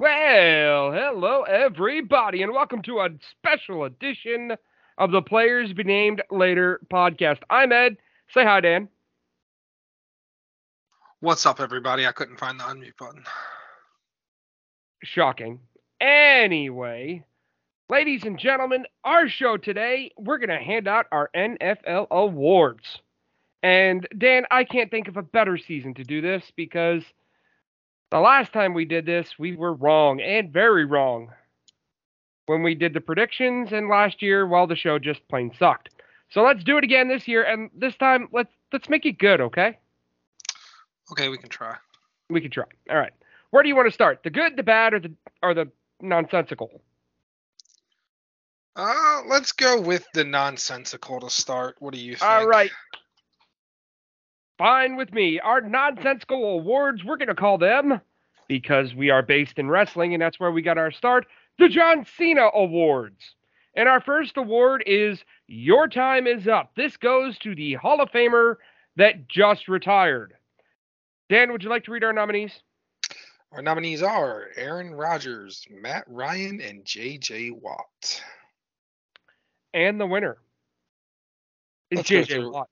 Well, hello everybody, and welcome to a special edition of the Players Be Named Later podcast. I'm Ed. Say hi, Dan. What's up, everybody? I couldn't find the unmute button. Shocking. Anyway, ladies and gentlemen, our show today, we're going to hand out our NFL awards. And Dan, I can't think of a better season to do this because the last time we did this, we were wrong and very wrong when we did the predictions, and last year, well, the show just plain sucked. So let's do it again this year, and this time let's let's make it good, okay? Okay, we can try. We can try. All right. Where do you want to start? The good, the bad, or the or the nonsensical? Uh, let's go with the nonsensical to start. What do you think? All right. Fine with me. Our nonsensical awards, we're going to call them, because we are based in wrestling and that's where we got our start, the John Cena Awards. And our first award is Your Time is Up. This goes to the Hall of Famer that just retired. Dan, would you like to read our nominees? Our nominees are Aaron Rodgers, Matt Ryan, and J.J. Watt. And the winner is Let's JJ Watt.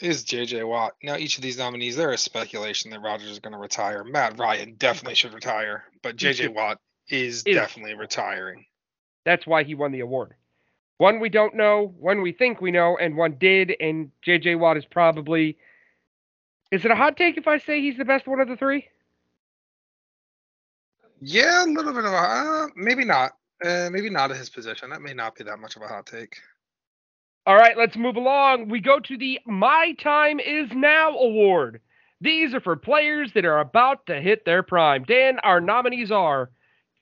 Is J.J. Watt. Now, each of these nominees, there is speculation that Rodgers is going to retire. Matt Ryan definitely should retire, but J.J. Watt is Is- definitely retiring. That's why he won the award. One we don't know, one we think we know, and one did. And JJ Watt is probably. Is it a hot take if I say he's the best one of the three? Yeah, a little bit of a, uh, maybe not. Uh, maybe not at his position. That may not be that much of a hot take. All right, let's move along. We go to the My Time Is Now Award. These are for players that are about to hit their prime. Dan, our nominees are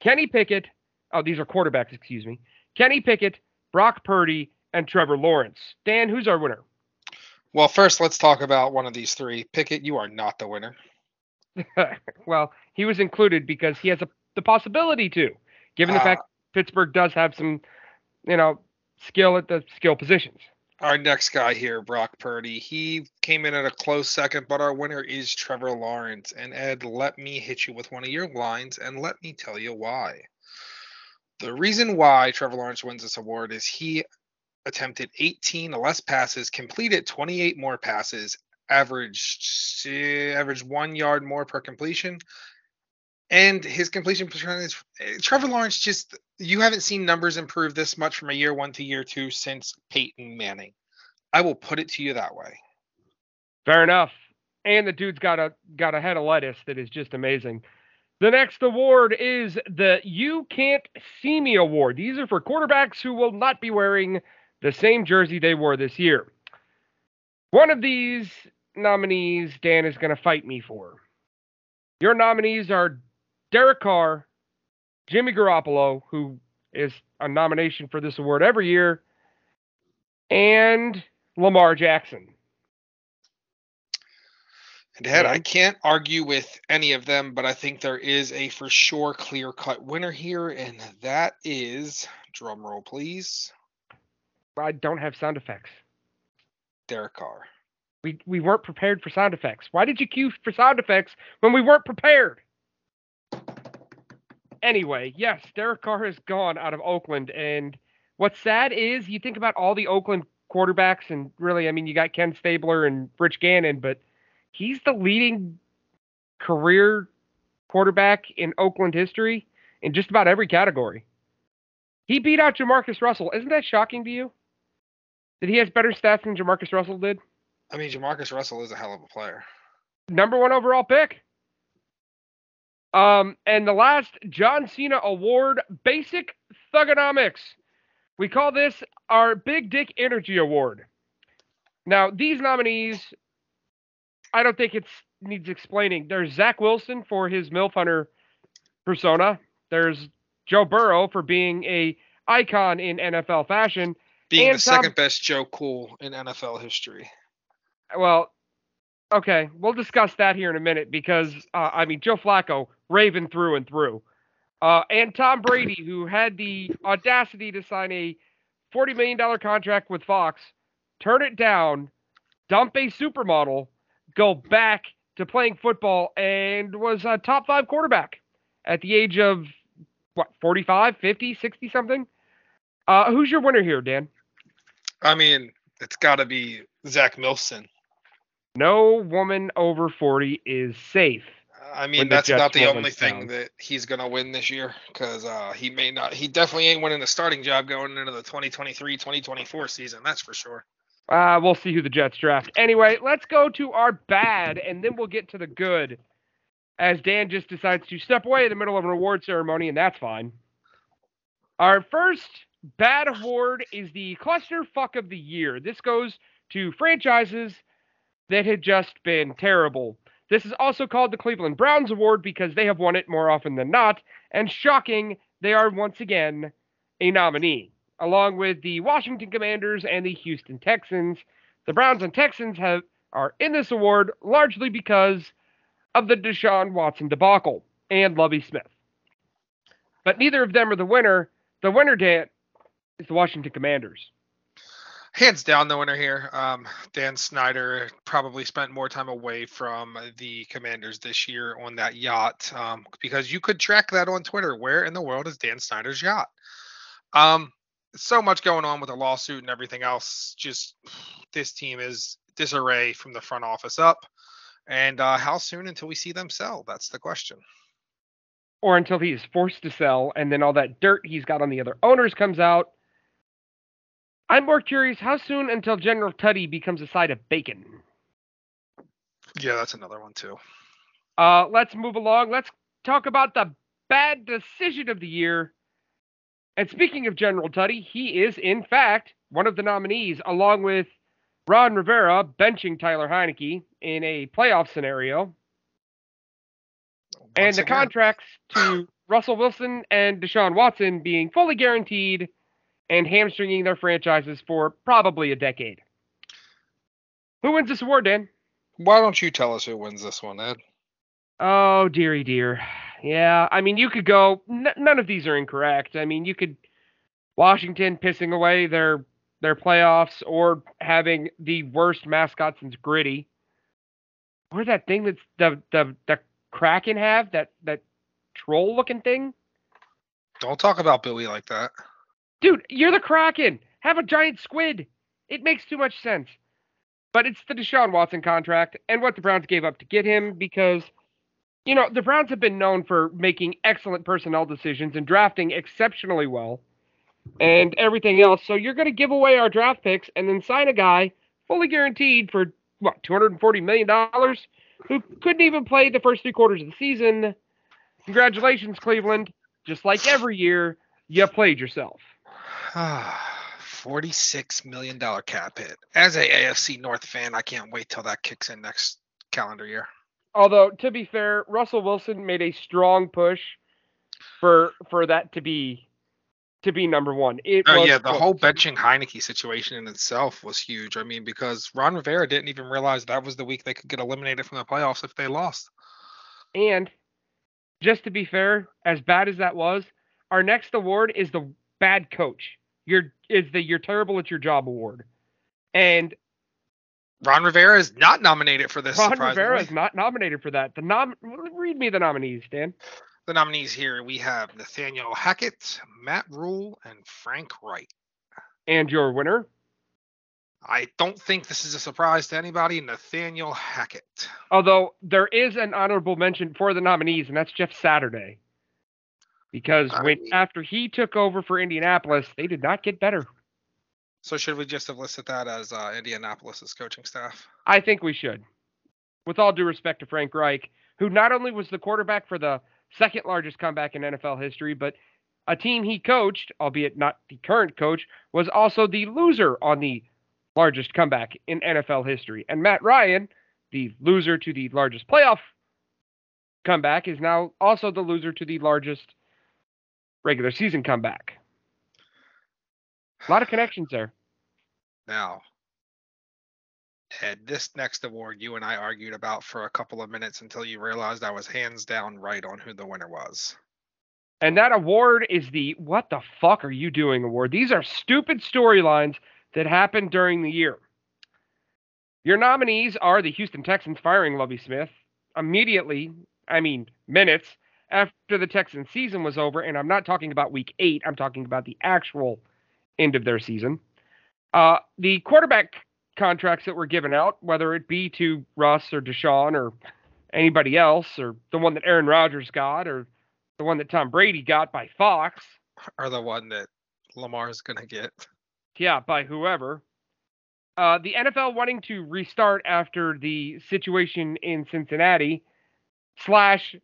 Kenny Pickett. Oh, these are quarterbacks, excuse me. Kenny Pickett, Brock Purdy, and Trevor Lawrence. Dan, who's our winner? Well, first, let's talk about one of these three. Pickett, you are not the winner. well, he was included because he has a, the possibility to, given the Ah. fact Pittsburgh does have some, you know, skill at the skill positions. Our next guy here, Brock Purdy, he came in at a close second, but our winner is Trevor Lawrence. And Ed, let me hit you with one of your lines and let me tell you why. The reason why Trevor Lawrence wins this award is he attempted 18 less passes, completed 28 more passes, averaged eh, averaged one yard more per completion, and his completion percentage. eh, Trevor Lawrence just you haven't seen numbers improve this much from a year one to year two since Peyton Manning. I will put it to you that way. Fair enough. And the dude's got a got a head of lettuce that is just amazing. The next award is the You Can't See Me Award. These are for quarterbacks who will not be wearing the same jersey they wore this year. One of these nominees Dan is going to fight me for. Your nominees are Derek Carr, Jimmy Garoppolo, who is a nomination for this award every year, and Lamar Jackson. And Ed, I can't argue with any of them, but I think there is a for sure clear cut winner here, and that is drum roll please, I don't have sound effects. Derek Carr. We we weren't prepared for sound effects. Why did you cue for sound effects when we weren't prepared? Anyway, yes, Derek Carr has gone out of Oakland, and what's sad is you think about all the Oakland quarterbacks, and really, I mean, you got Ken Stabler and Rich Gannon, but he's the leading career quarterback in Oakland history in just about every category. He beat out Jamarcus Russell. Isn't that shocking to you? That he has better stats than Jamarcus Russell did? I mean, Jamarcus Russell is a hell of a player. number one overall pick. Um, and the last John Cena Award, Basic Thuganomics. We call this our Big Dick Energy Award. Now, these nominees, I don't think it needs explaining. There's Zach Wilson for his MILF Hunter persona. There's Joe Burrow for being a icon in NFL fashion. Being the Tom- second best Joe Cool in NFL history. Well, okay, we'll discuss that here in a minute because uh, I mean Joe Flacco, Raven through and through, uh, and Tom Brady, who had the audacity to sign a forty million dollar contract with Fox, turn it down, dump a supermodel, go back to playing football, and was a top five quarterback at the age of what 45, 50, 60 something. Uh, who's your winner here, Dan? I mean, it's got to be Zach Milson. No woman over 40 is safe. I mean, that's not the only thing that he's going to win this year because uh, he may not. He definitely ain't winning the starting job going into the 2023-2024 season. That's for sure. Uh, we'll see who the Jets draft. Anyway, let's go to our bad, and then we'll get to the good. As Dan just decides to step away in the middle of a reward ceremony, and that's fine. Our first bad award is the clusterfuck of the year. This goes to franchises that had just been terrible. This is also called the Cleveland Browns Award because they have won it more often than not, and shocking, they are once again a nominee. Along with the Washington Commanders and the Houston Texans, the Browns and Texans have are in this award largely because of the Deshaun Watson debacle and Lovie Smith. But neither of them are the winner. The winner, Dan, is the Washington Commanders hands down the winner here. Um, Dan Snyder probably spent more time away from the Commanders this year on that yacht um, because you could track that on Twitter. Where in the world is Dan Snyder's yacht? Um, so much going on with the lawsuit and everything else. Just this team is disarray from the front office up. And uh, how soon until we see them sell? That's the question. Or until he is forced to sell, and then all that dirt he's got on the other owners comes out I'm more curious how soon until General Tuddy becomes a side of bacon. Yeah, that's another one too. Uh, let's move along. Let's talk about the bad decision of the year. And speaking of General Tuddy, he is in fact one of the nominees, along with Ron Rivera benching Tyler Heinicke in a playoff scenario. Once and the again. contracts to Russell Wilson and Deshaun Watson being fully guaranteed and hamstringing their franchises for probably a decade. Who wins this award, Dan? Why don't you tell us who wins this one, Ed? Oh, dearie dear. Yeah, I mean, you could go. N- none of these are incorrect. I mean, you could Washington pissing away their their playoffs, or having the worst mascot since Gritty, or that thing that's the the the Kraken have that that troll looking thing. Don't talk about Billy like that. Dude, you're the Kraken. Have a giant squid. It makes too much sense. But it's the Deshaun Watson contract and what the Browns gave up to get him because, you know, the Browns have been known for making excellent personnel decisions and drafting exceptionally well and everything else. So you're going to give away our draft picks and then sign a guy fully guaranteed for, what, $240 million who couldn't even play the first three quarters of the season. Congratulations, Cleveland. Just like every year, you played yourself. $46 million cap hit. As a AFC North fan, I can't wait till that kicks in next calendar year. Although, to be fair, Russell Wilson made a strong push for for that to be to be number one. It oh yeah, the whole benching Heinicke situation in itself was huge. I mean, because Ron Rivera didn't even realize that was the week they could get eliminated from the playoffs if they lost. And just to be fair, as bad as that was, our next award is the bad coach. You're is the you're terrible at your job award. And Ron Rivera is not nominated for this. Ron Rivera is not nominated for that. The nom read me the nominees, Dan. The nominees here we have Nathaniel Hackett, Matt Rhule, and Frank Reich. And your winner? I don't think this is a surprise to anybody, Nathaniel Hackett. Although there is an honorable mention for the nominees, and that's Jeff Saturday because when after he took over for Indianapolis, they did not get better. So should we just have listed that as uh, Indianapolis's coaching staff? I think we should. With all due respect to Frank Reich, who not only was the quarterback for the second largest comeback in NFL history, but a team he coached, albeit not the current coach, was also the loser on the largest comeback in NFL history. And Matt Ryan, the loser to the largest playoff comeback, is now also the loser to the largest regular season comeback. A lot of connections there. Now, Ed, this next award you and I argued about for a couple of minutes until you realized I was hands down right on who the winner was. And that award is the What the fuck are you doing award. These are stupid storylines that happened during the year. Your nominees are the Houston Texans firing Lovie Smith immediately, I mean, minutes after the Texans season was over, and I'm not talking about week eight, I'm talking about the actual end of their season. Uh, the quarterback contracts that were given out, whether it be to Russ or Deshaun or anybody else, or the one that Aaron Rodgers got, or the one that Tom Brady got by Fox, Or the one that Lamar's gonna get. yeah, by whoever. Uh, the NFL wanting to restart after the situation in Cincinnati slash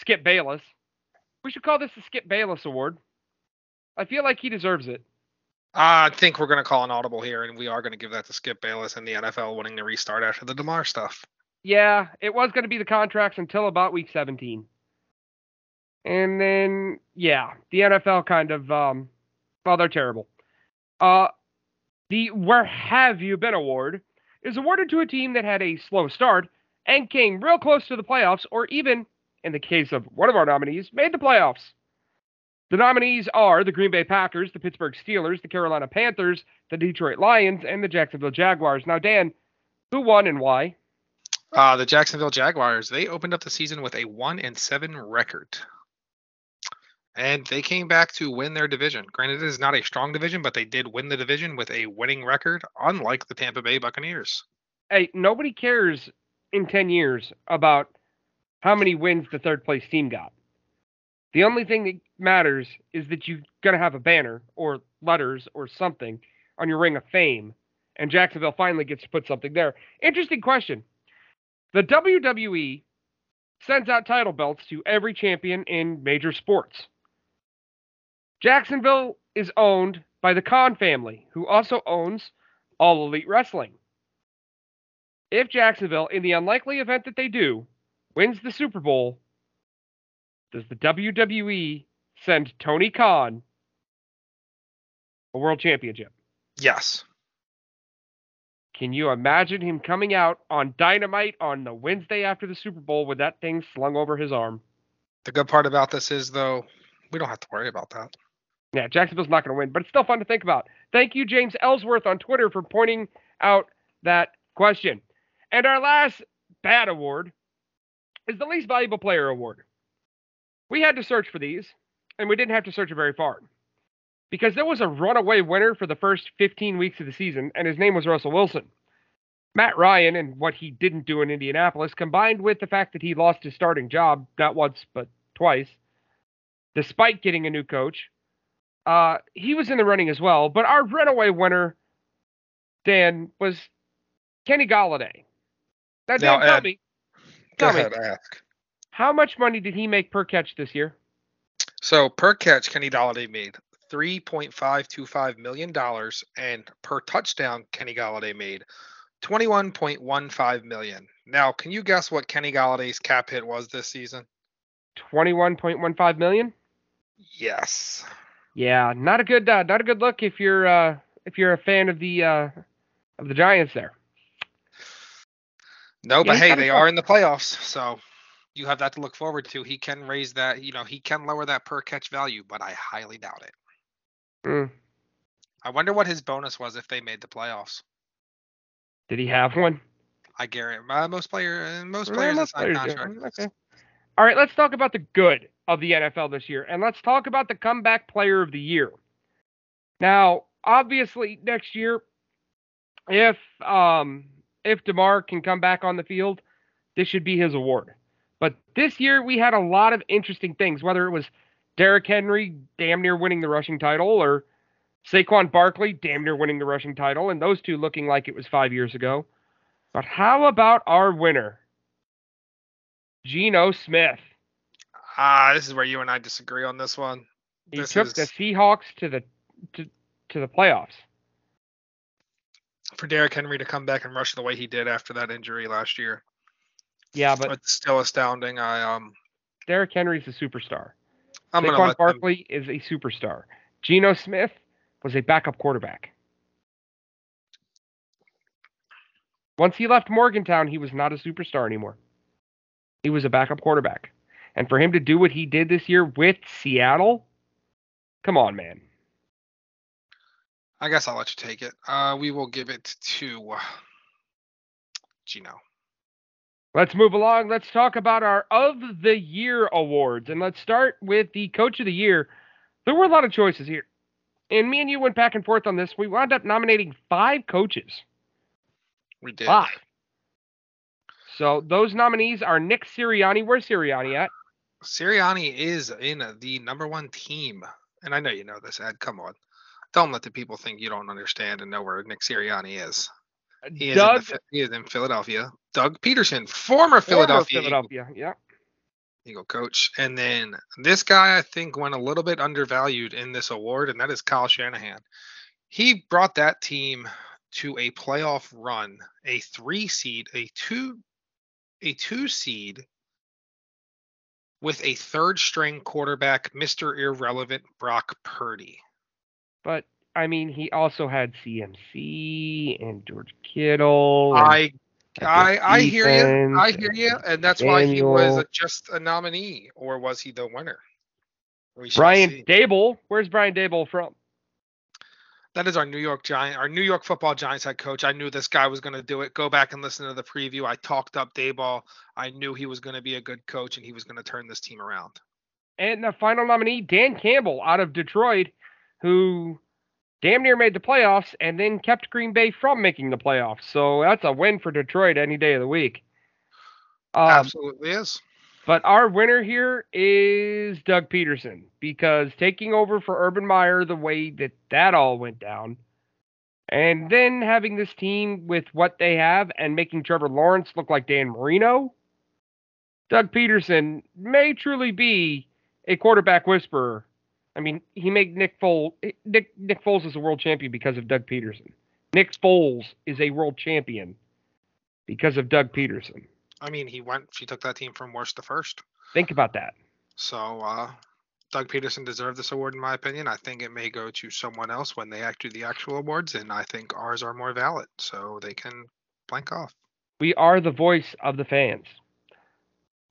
Skip Bayless. We should call this the Skip Bayless Award. I feel like he deserves it. I think we're gonna call an audible here, and we are gonna give that to Skip Bayless and the NFL wanting to restart after the Damar stuff. Yeah, it was going to be the contracts until about week 17. And then, yeah, the NFL kind of, um, well, they're terrible. Uh, the Where Have You Been award is awarded to a team that had a slow start and came real close to the playoffs, or even, in the case of one of our nominees, made the playoffs. The nominees are the Green Bay Packers, the Pittsburgh Steelers, the Carolina Panthers, the Detroit Lions, and the Jacksonville Jaguars. Now, Dan, who won and why? Uh, the Jacksonville Jaguars, they opened up the season with a one and seven record. And they came back to win their division. Granted, it is not a strong division, but they did win the division with a winning record, unlike the Tampa Bay Buccaneers. hey, nobody cares in 10 years about how many wins the third place team got. The only thing that matters is that you're going to have a banner or letters or something on your ring of fame. And Jacksonville finally gets to put something there. Interesting question. The WWE sends out title belts to every champion in major sports. Jacksonville is owned by the Khan family, who also owns All Elite Wrestling if Jacksonville, in the unlikely event that they do, wins the Super Bowl, does the WWE send Tony Khan a world championship? Yes. Can you imagine him coming out on Dynamite on the Wednesday after the Super Bowl with that thing slung over his arm? The good part about this is, though, we don't have to worry about that. Yeah, Jacksonville's not going to win, but it's still fun to think about. Thank you, James Ellsworth on Twitter, for pointing out that question. And our last bad award is the least valuable player award. We had to search for these, and we didn't have to search very far because there was a runaway winner for the first 15 weeks of the season, and his name was Russell Wilson. Matt Ryan and what he didn't do in Indianapolis, combined with the fact that he lost his starting job not once but twice, despite getting a new coach, uh, he was in the running as well. But our runaway winner, Dan, was Kenny Golladay. Now, Dan, Now, tell Ed, me, Go tell me, ask. how much money did he make per catch this year? So per catch, Kenny Golladay made three point five two five million dollars, and per touchdown, Kenny Golladay made twenty one point one five million. Now, can you guess what Kenny Golladay's cap hit was this season? 21.15 million. Yes. Yeah, not a good, uh, not a good look if you're uh, if you're a fan of the uh, of the Giants there. No, but he's hey, they tough. are in the playoffs, so you have that to look forward to. He can raise that, you know, he can lower that per catch value, but I highly doubt it. Mm. I wonder what his bonus was if they made the playoffs. Did he have one? I guarantee uh, most player uh, most Yeah, players that most players. Okay. All right, let's talk about the good of the NFL this year, and let's talk about the comeback player of the year. Now, obviously, next year, if um, if Damar can come back on the field, this should be his award. But this year, we had a lot of interesting things. Whether it was Derrick Henry damn near winning the rushing title, or Saquon Barkley damn near winning the rushing title, and those two looking like it was five years ago. But how about our winner, Geno Smith? Ah, this is where you and I disagree on this one. He This took is- the Seahawks to the to, to the playoffs. For Derrick Henry to come back and rush the way he did after that injury last year, Yeah, but it's still astounding. I um, Derrick Henry's a superstar. I'm Saquon let them, Barkley is a superstar. Geno Smith was a backup quarterback. Once he left Morgantown, he was not a superstar anymore. He was a backup quarterback. And for him to do what he did this year with Seattle, come on, man. I guess I'll let you take it. Uh, we will give it to uh, Geno. Let's move along. Let's talk about our of the year awards. And let's start with the coach of the year. There were a lot of choices here. And me and you went back and forth on this. We wound up nominating five coaches. We did. Five. So those nominees are Nick Sirianni. Where's Sirianni at? Sirianni is in the number one team. And I know you know this, Ed. Come on. Don't let the people think you don't understand and know where Nick Sirianni is. Uh, he is, Doug, in, he is in Philadelphia. Doug Pederson, former former Philadelphia, Philadelphia. Yeah. Eagle coach. And then this guy, I think, went a little bit undervalued in this award, and that is Kyle Shanahan. He brought that team to a playoff run, a three seed, a two, a two seed with a third string quarterback, Mr. Irrelevant Brock Purdy. But I mean, he also had CMC and George Kittle. and I I I hear you. I hear you, and that's why he was just a nominee, or was he the winner? Brian see. Dable. Where's Brian Daboll from? That is our New York Giant, our New York Football Giants head coach. I knew this guy was going to do it. Go back and listen to the preview. I talked up Daboll. I knew he was going to be a good coach, and he was going to turn this team around. And the final nominee, Dan Campbell out of Detroit, who damn near made the playoffs and then kept Green Bay from making the playoffs. So that's a win for Detroit any day of the week. Um, Absolutely is. But our winner here is Doug Pederson because taking over for Urban Meyer the way that that all went down, and then having this team with what they have and making Trevor Lawrence look like Dan Marino, Doug Pederson may truly be a quarterback whisperer. I mean, he made Nick Foles. Nick Nick Foles is a world champion because of Doug Pederson. Nick Foles is a world champion because of Doug Pederson. I mean, he went. She took that team from worst to first. Think about that. So uh, Doug Pederson deserved this award, in my opinion. I think it may go to someone else when they act do the actual awards, and I think ours are more valid, so they can blank off. we are the voice of the fans.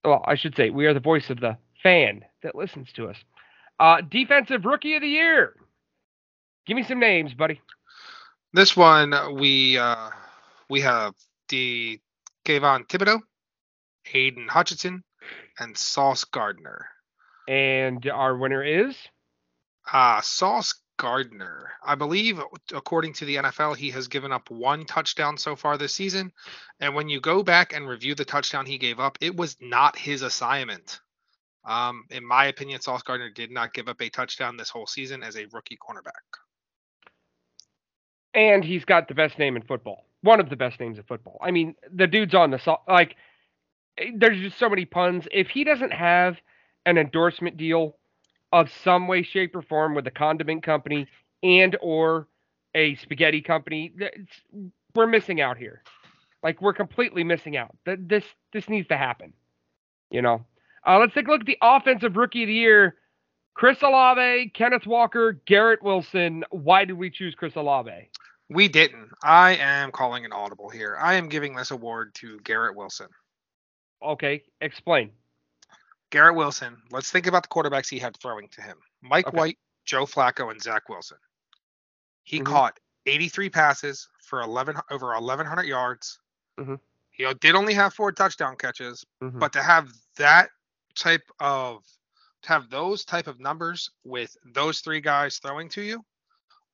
Well, I should say we are the voice of the fan that listens to us. Uh, defensive rookie of the year. Give me some names, buddy. This one we uh, we have the Kayvon Thibodeaux, Aidan Hutchinson, and Sauce Gardner. And our winner is Uh, Sauce Gardner, I believe, according to the NFL, he has given up one touchdown so far this season. And when you go back and review the touchdown he gave up, it was not his assignment. Um, in my opinion, Sauce Gardner did not give up a touchdown this whole season as a rookie cornerback. and he's got the best name in football. One of the best names in football. I mean, the dude's on the like. There's just so many puns. If he doesn't have an endorsement deal of some way, shape, or form with a condiment company and or a spaghetti company, we're missing out here. Like we're completely missing out. Th- This this needs to happen. You know. Uh, let's take a look at the offensive rookie of the year. Chris Olave, Kenneth Walker, Garrett Wilson. Why did we choose Chris Olave? We didn't. I am calling an audible here. I am giving this award to Garrett Wilson. Okay, explain. Garrett Wilson, let's think about the quarterbacks he had throwing to him Mike Okay. White, Joe Flacco, and Zach Wilson. He Mhm. caught 83 passes for 11 over 1,100 yards. Mhm. He did only have four touchdown catches, Mhm. but to have that type of to have those type of numbers with those three guys throwing to you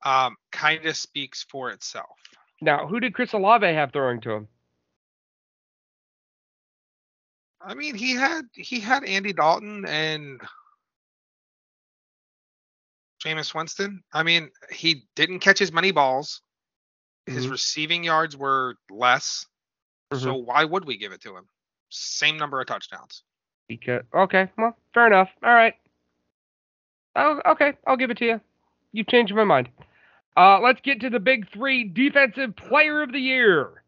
um, kind of speaks for itself. Now, who did Chris Olave have throwing to him? I mean, he had he had Andy Dalton and Jameis Winston. I mean, he didn't catch as many balls. His Mhm. receiving yards were less. So Mm-hmm. why would we give it to him? Same number of touchdowns. Because okay, well, fair enough. All right. Oh, okay, I'll give it to you. You've changed my mind. Uh, let's get to the big three defensive player of the year.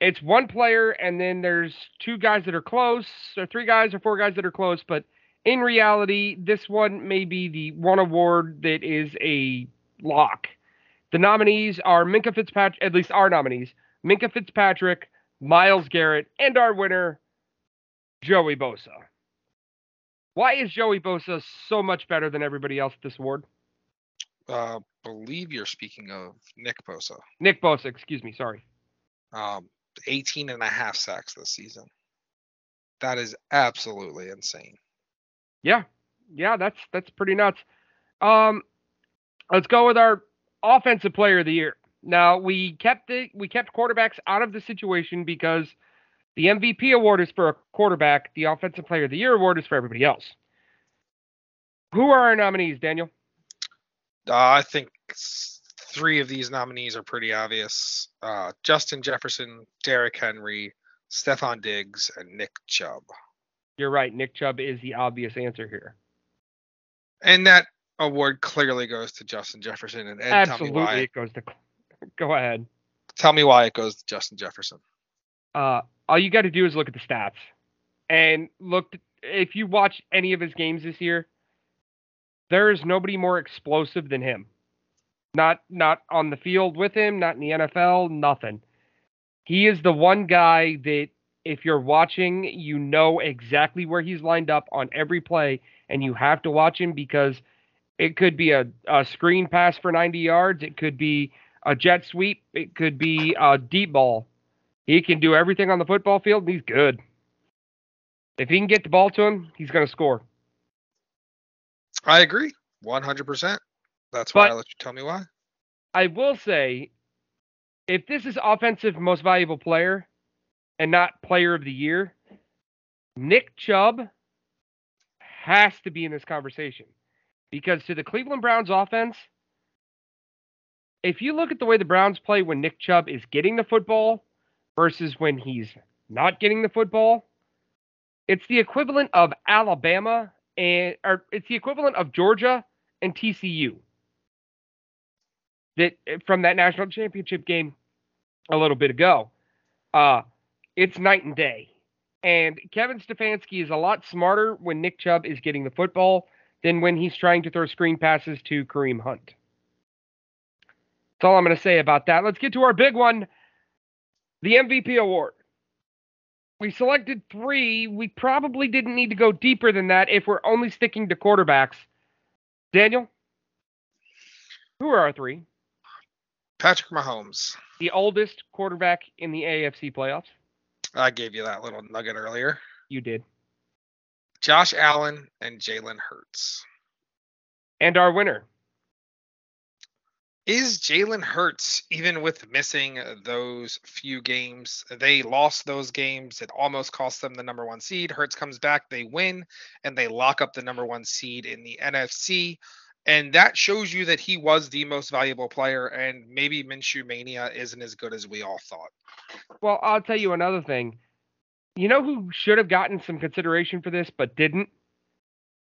It's one player, and then there's two guys that are close, or three guys or four guys that are close. But in reality, this one may be the one award that is a lock. The nominees are Minkah Fitzpatrick, at least our nominees, Minkah Fitzpatrick, Myles Garrett, and our winner, Joey Bosa. Why is Joey Bosa so much better than everybody else at this award? Uh, believe you're speaking of Nick Bosa. Nick Bosa, excuse me, sorry. Um, 18 and a half sacks this season. That is absolutely insane. Yeah. Yeah, that's that's pretty nuts. Um let's go with our offensive player of the year. Now, we kept the we kept quarterbacks out of the situation because the MVP award is for a quarterback, the offensive player of the year award is for everybody else. Who are our nominees, Daniel? Uh, I think three of these nominees are pretty obvious. Uh, Justin Jefferson, Derrick Henry, Stefon Diggs, and Nick Chubb. You're right. Nick Chubb is the obvious answer here. And that award clearly goes to Justin Jefferson. And Ed, Absolutely, it goes to. Go ahead. Tell me why it goes to Justin Jefferson. Uh, all you got to do is look at the stats, and look if you watch any of his games this year. There is nobody more explosive than him. Not not on the field with him, not in the NFL, nothing. He is the one guy that if you're watching, you know exactly where he's lined up on every play, and you have to watch him because it could be a, a screen pass for 90 yards, it could be a jet sweep, it could be a deep ball. He can do everything on the football field, and he's good. If he can get the ball to him, he's going to score. I agree, 100%. That's why I let you tell me why. I will say, if this is offensive most valuable player and not player of the year, Nick Chubb has to be in this conversation because to the Cleveland Browns offense, if you look at the way the Browns play when Nick Chubb is getting the football versus when he's not getting the football, it's the equivalent of Alabama and or it's the equivalent of Georgia and TCU that eh, from that national championship game a little bit ago. Uh, it's night and day. And Kevin Stefanski is a lot smarter when Nick Chubb is getting the football than when he's trying to throw screen passes to Kareem Hunt. That's all I'm going to say about that. Let's get to our big one the MVP award. We selected three. We probably didn't need to go deeper than that if we're only sticking to quarterbacks. Daniel, who are our three? Patrick Mahomes. The oldest quarterback in the AFC playoffs. I gave you that little nugget earlier. You did. Josh Allen and Jalen Hurts. And our winner. Is Jalen Hurts, even with missing uh, those few games, they lost those games. It almost cost them the number one seed. Hurts comes back, they win, and they lock up the number one seed in the NFC. And that shows you that he was the most valuable player, and maybe Minshew Mania isn't as good as we all thought. Well, I'll tell you another thing. You know who should have gotten some consideration for this but didn't?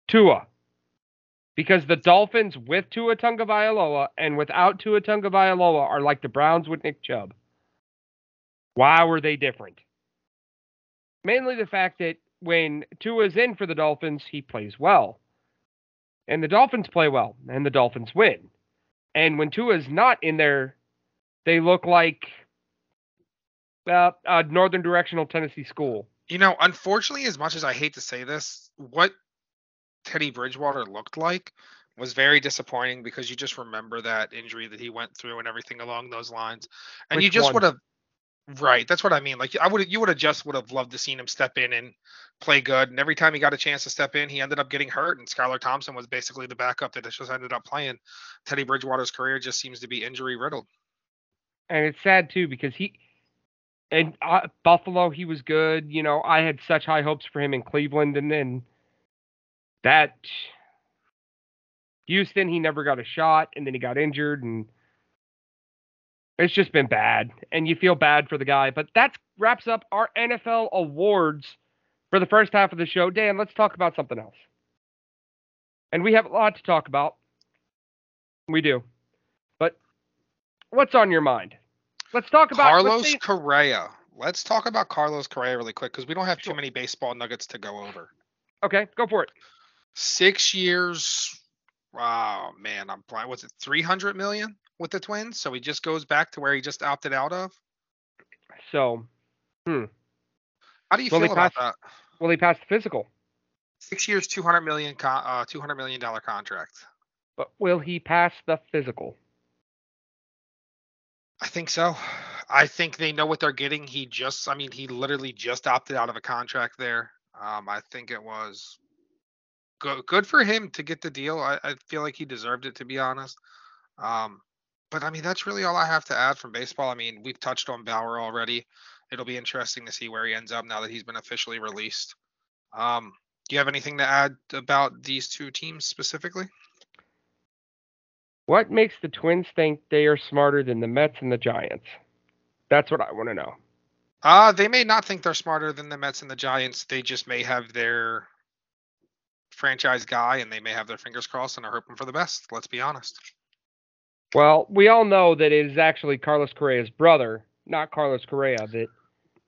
Tua. Because the Dolphins with Tua Tagovailoa and without Tua Tagovailoa are like the Browns with Nick Chubb. Why were they different? Mainly the fact that when Tua's in for the Dolphins, he plays well and the Dolphins play well, and the Dolphins win. And when Tua's not in there, they look like uh, a Northern Directional Tennessee school. You know, unfortunately, as much as I hate to say this, what Teddy Bridgewater looked like was very disappointing because you just remember that injury that he went through and everything along those lines, and Which you just would have Right, that's what I mean. Like I would, you would have just would have loved to seen him step in and play good. And every time he got a chance to step in, he ended up getting hurt. And Skylar Thompson was basically the backup that just ended up playing. Teddy Bridgewater's career just seems to be injury riddled. And it's sad too because he, and uh, Buffalo, he was good. You know, I had such high hopes for him in Cleveland, and then that Houston, he never got a shot, and then he got injured, and it's just been bad, and you feel bad for the guy. But that wraps up our NFL awards for the first half of the show. Dan, let's talk about something else. And we have a lot to talk about. We do. But what's on your mind? Let's talk about Carlos Correa. Let's talk about Carlos Correa really quick because we don't have sure. too many baseball nuggets to go over. Okay, go for it. Six years. Wow, man, I'm probably was it 300 million? with the Twins, so he just goes back to where he just opted out of. So, hmm. How do you will feel about pass, that? Will he pass the physical? Six years, two hundred million, uh, two hundred million dollar contract. But will he pass the physical? I think so. I think they know what they're getting. He just, I mean, he literally just opted out of a contract there. Um, I think it was good, good for him to get the deal. I, I feel like he deserved it, to be honest. Um, but I mean, that's really all I have to add from baseball. I mean, we've touched on Bauer already. It'll be interesting to see where he ends up now that he's been officially released. Um, do you have anything to add about these two teams specifically? What makes the Twins think they are smarter than the Mets and the Giants? That's what I want to know. Uh, they may not think they're smarter than the Mets and the Giants. They just may have their franchise guy and they may have their fingers crossed and are hoping for the best. Let's be honest. Well, we all know that it is actually Carlos Correa's brother, not Carlos Correa, that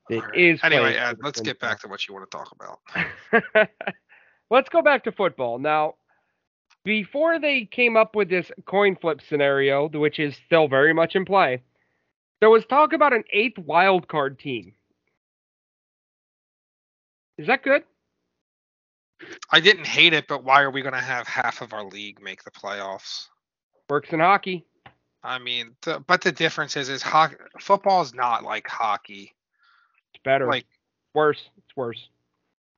that All is. Anyway, Ed, let's get back to what you want to talk about. let's go back to football now. Before they came up with this coin flip scenario, which is still very much in play, there was talk about an eighth wild card team. Is that good? I didn't hate it, but why are we going to have half of our league make the playoffs? Works in hockey. I mean, the, but the difference is, is hockey, football is not like hockey. It's better. Like, worse. It's worse.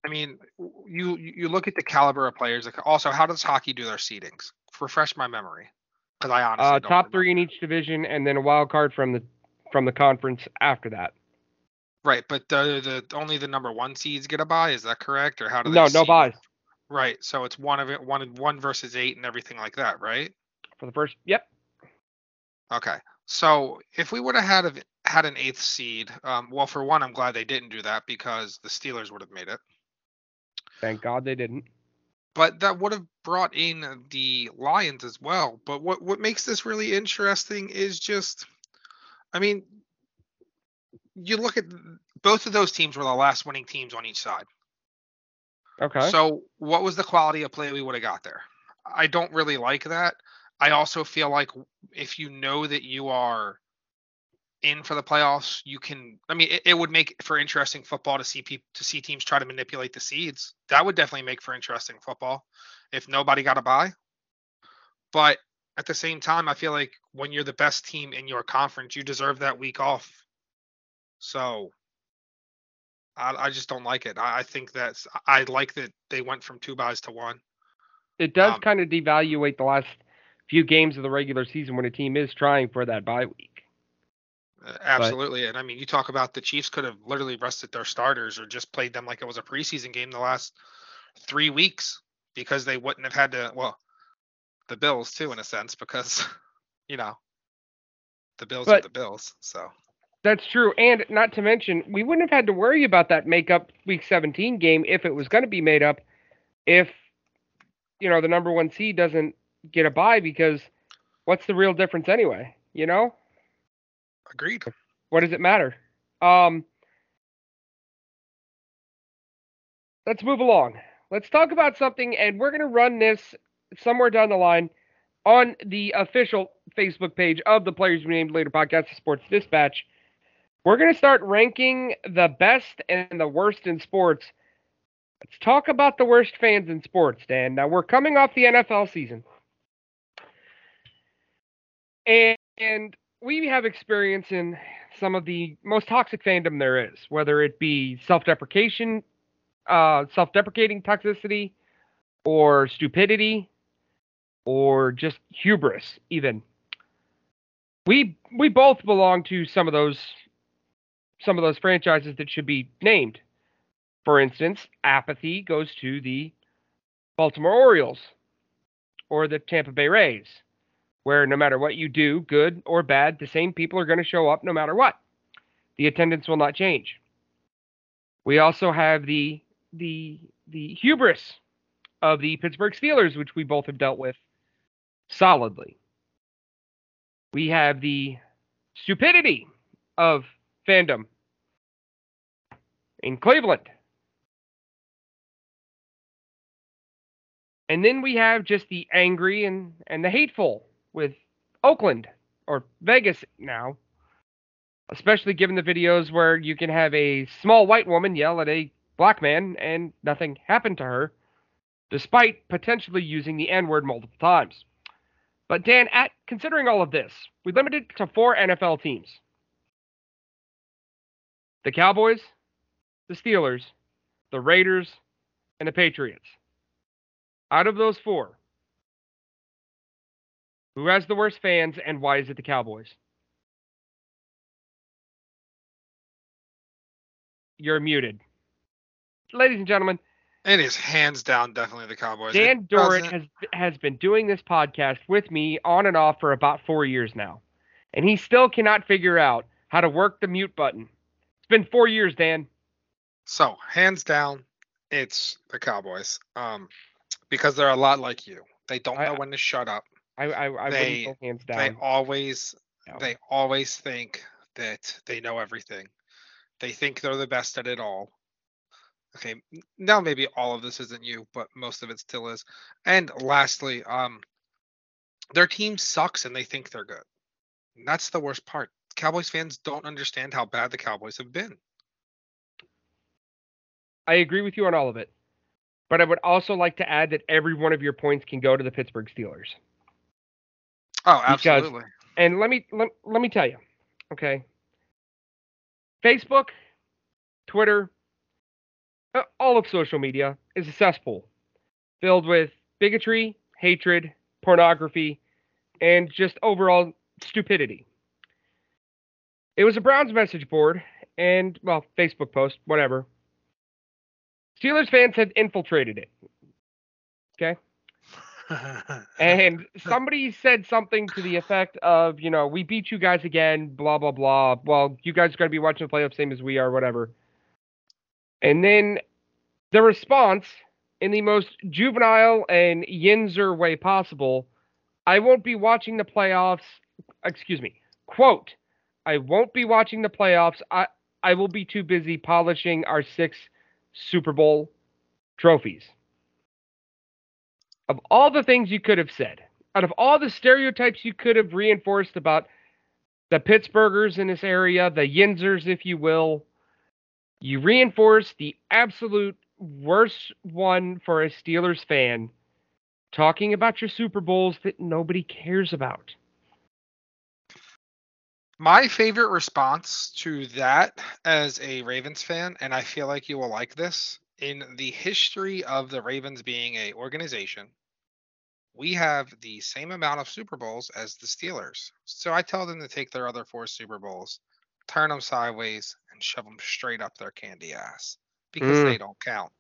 I mean, you you look at the caliber of players. Like, also, how does hockey do their seedings? Refresh my memory, because I honestly Uh, top remember. three in each division, and then a wild card from the from the conference after that. Right, but the the only the number one seeds get a buy. Is that correct, or how do they? No, no buys Right, so it's one of it, one one versus eight, and everything like that, right? for the first. Yep. Okay. So if we would have had a, had an eighth seed, um, well, for one, I'm glad they didn't do that because the Steelers would have made it. Thank God they didn't. But that would have brought in the Lions as well. But what what makes this really interesting is just, I mean, you look at both of those teams were the last winning teams on each side. Okay. So what was the quality of play we would have got there? I don't really like that. I also feel like if you know that you are in for the playoffs, you can. I mean, it, it would make for interesting football to see people to see teams try to manipulate the seeds. That would definitely make for interesting football if nobody got a bye. But at the same time, I feel like when you're the best team in your conference, you deserve that week off. So I, I just don't like it. I, I think that's I like that they went from two buys to one. it does um, kind of devaluate the last few games of the regular season when a team is trying for that bye week. Uh, Absolutely. And I mean, you talk about the Chiefs could have literally rested their starters or just played them like it was a preseason game the last three weeks because they wouldn't have had to, well, the Bills too, in a sense, because, you know, the Bills are the Bills. So, That's true, and not to mention, we wouldn't have had to worry about that makeup Week 17 game if it was going to be made up. If you know the number one seed doesn't get a bye, because what's the real difference anyway? You know, agreed. what does it matter? Um, let's move along. Let's talk about something, and we're going to run this somewhere down the line on the official Facebook page of the Players We Named Later podcast, the Sports Dispatch. We're going to start ranking the best and the worst in sports. Let's talk about the worst fans in sports, Dan. Now, we're coming off the NFL season. And, and we have experience in some of the most toxic fandom there is, whether it be self-deprecation, uh, self-deprecating toxicity, or stupidity, or just hubris, even. We we both belong to some of those some of those franchises that should be named. For instance, apathy goes to the Baltimore Orioles or the Tampa Bay Rays where no matter what you do, good or bad, the same people are going to show up no matter what. The attendance will not change. We also have the the the hubris of the Pittsburgh Steelers, which we both have dealt with solidly. We have the stupidity of fandom in Cleveland. And then we have just the angry and, and the hateful with Oakland or Vegas now, especially given the videos where you can have a small white woman yell at a black man and nothing happened to her, despite potentially using the N word multiple times. But Dan, at considering all of this, we limited it to four NFL teams. The Cowboys, the Steelers, the Raiders, and the Patriots. Out of those four, who has the worst fans and why is it the Cowboys? You're muted. Ladies and gentlemen, It is hands down definitely the Cowboys. Dan Dorrit has has been doing this podcast with me on and off for about four years now, and he still cannot figure out how to work the mute button. It's been four years, Dan. So hands down, it's the Cowboys. Um, because they're a lot like you. They don't I- know when to shut up. I I, I They- hands They always No. they always think that they know everything. They think they're the best at it all. Okay, now maybe all of this isn't you, but most of it still is. And lastly, um their team sucks and they think they're good. And that's the worst part. Cowboys fans don't understand how bad the Cowboys have been. I agree with you on all of it, but I would also like to add that every one of your points can go to the Pittsburgh Steelers. Oh, Because- absolutely. And let me let, let me tell you, okay? Facebook, Twitter, uh, all of social media is a cesspool filled with bigotry, hatred, pornography, and just overall stupidity. It was a Browns message board and well, Facebook post, whatever. Steelers fans had infiltrated it. Okay? And somebody said something to the effect of, you know, we beat you guys again, blah, blah, blah. Well, you guys are going to be watching the playoffs same as we are, whatever. And then the response, in the most juvenile and yinzer way possible, I won't be watching the playoffs. Excuse me. Quote, I won't be watching the playoffs. I, I will be too busy polishing our six Super Bowl trophies of all the things you could have said, out of all the stereotypes you could have reinforced about the Pittsburghers in this area, the Yinzers, if you will, you reinforce the absolute worst one for a Steelers fan talking about your Super Bowls that nobody cares about. My favorite response to that as a Ravens fan, and I feel like you will like this, in the history of the Ravens being a organization, we have the same amount of Super Bowls as the Steelers. So I tell them to take their other four Super Bowls, turn them sideways, and shove them straight up their candy ass because Mm. they don't count.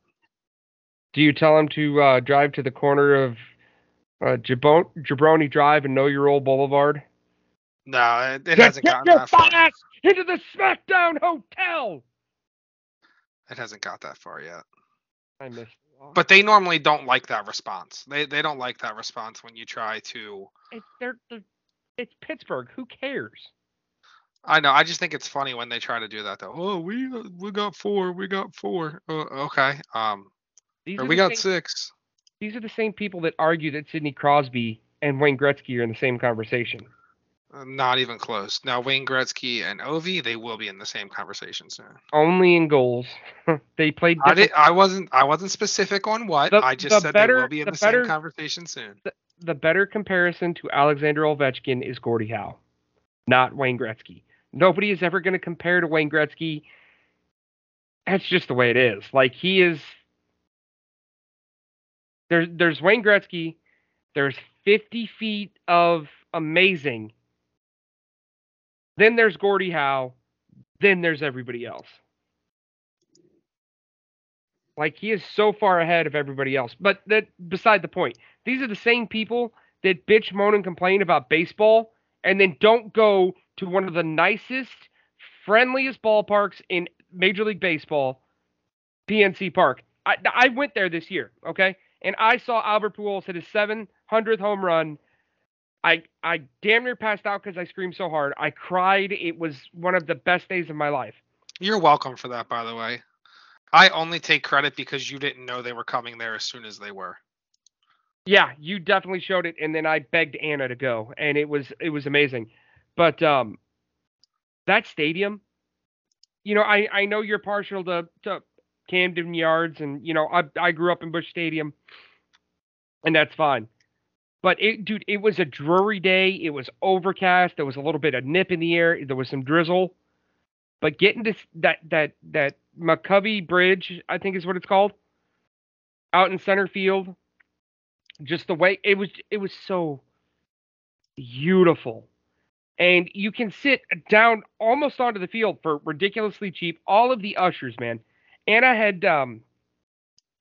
Do you tell them to uh, drive to the corner of uh, Jabon- Jabroni Drive and Know Your Role Boulevard? No, it, it hasn't gotten your that far. ass into the SmackDown Hotel. It hasn't got that far yet. I missed. But they normally don't like that response. They they don't like that response when you try to It's they're, they're it's Pittsburgh. Who cares? I know. I just think it's funny when they try to do that though. Oh, we we got four. We got four. Uh, okay. Um, These we got same, six. These are the same people that argue that Sidney Crosby and Wayne Gretzky are in the same conversation. Not even close. Now Wayne Gretzky and Ovi, they will be in the same conversation soon. Only in goals. they played. I did. I wasn't. I wasn't specific on what. The- I just the said better- they will be in the the, better- same conversation soon. the better comparison to Alexander Ovechkin is Gordie Howe, not Wayne Gretzky. Nobody is ever going to compare to Wayne Gretzky. That's just the way it is. Like he is. There's there's Wayne Gretzky. There's 50 feet of amazing. Then there's Gordie Howe. Then there's everybody else. Like he is so far ahead of everybody else. But that beside the point. These are the same people that bitch, moan, and complain about baseball, and then don't go to one of the nicest, friendliest ballparks in Major League Baseball, PNC Park. I, I went there this year, okay, and I saw Albert Pujols hit his 700th home run. I I damn near passed out because I screamed so hard. I cried. It was one of the best days of my life. You're welcome for that, by the way. I only take credit because you didn't know they were coming there as soon as they were. Yeah, you definitely showed it, and then I begged Anna to go, and it was it was amazing. But um, that stadium, you know, I I know you're partial to to Camden Yards, and you know, I I grew up in Busch Stadium, and that's fine. But it, dude, it was a dreary day. It was overcast. There was a little bit of nip in the air. There was some drizzle. but getting to that that that McCovey Bridge, I think is what it's called, out in center field, just the way it was, it was so beautiful. And you can sit down almost onto the field for ridiculously cheap. All of the ushers, man. Anna had um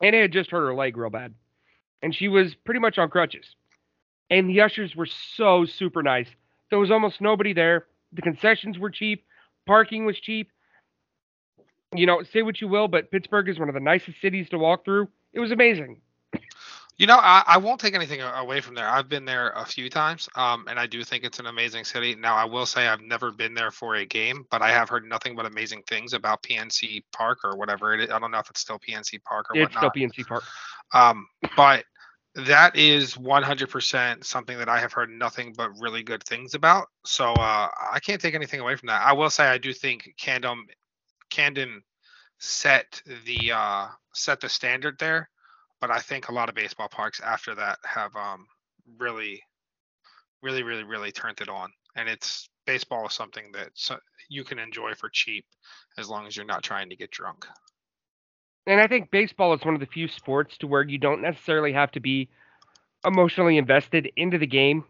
Anna had just hurt her leg real bad. And she was pretty much on crutches. And the ushers were so super nice. There was almost nobody there. The concessions were cheap. Parking was cheap. You know, say what you will, but Pittsburgh is one of the nicest cities to walk through. It was amazing. You know, I, I won't take anything away from there. I've been there a few times, um, and I do think it's an amazing city. Now, I will say I've never been there for a game, but I have heard nothing but amazing things about PNC Park or whatever it is. I don't know if it's still PNC Park or It's whatnot. still PNC Park. Um, but that is 100% something that I have heard nothing but really good things about. So uh, I can't take anything away from that. I will say I do think Camden, Camden set the uh, set the standard there, but I think a lot of baseball parks after that have um, really, really, really, really turned it on. And it's baseball is something that you can enjoy for cheap as long as you're not trying to get drunk. And I think baseball is one of the few sports to where you don't necessarily have to be emotionally invested into the game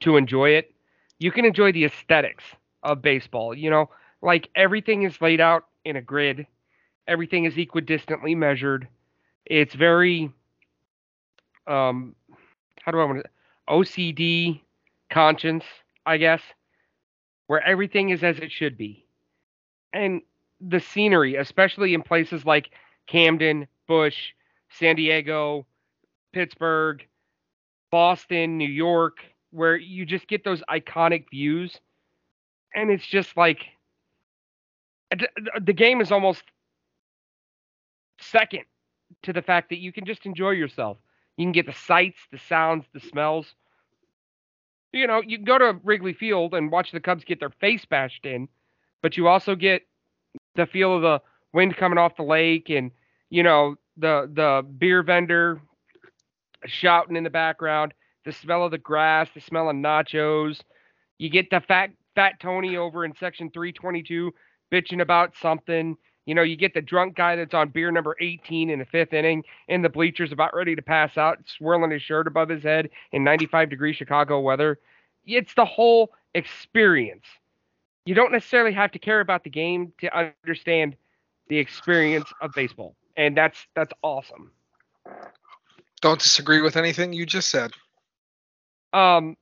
to enjoy it. You can enjoy the aesthetics of baseball. You know, like everything is laid out in a grid, everything is equidistantly measured. It's very, um, how do I want to, OCD conscience, I guess, where everything is as it should be. And the scenery, especially in places like Camden, Busch, San Diego, Pittsburgh, Boston, New York, where you just get those iconic views. And it's just like the game is almost second to the fact that you can just enjoy yourself. You can get the sights, the sounds, the smells. You know, you can go to Wrigley Field and watch the Cubs get their face bashed in, but you also get the feel of the wind coming off the lake and you know the the beer vendor shouting in the background, the smell of the grass, the smell of nachos. You get the fat fat Tony over in section 322 bitching about something. You know, you get the drunk guy that's on beer number 18 in the fifth inning in the bleachers about ready to pass out, swirling his shirt above his head in 95 degree Chicago weather. It's the whole experience. You don't necessarily have to care about the game to understand the experience of baseball. And that's that's awesome. Don't disagree with anything you just said. Um,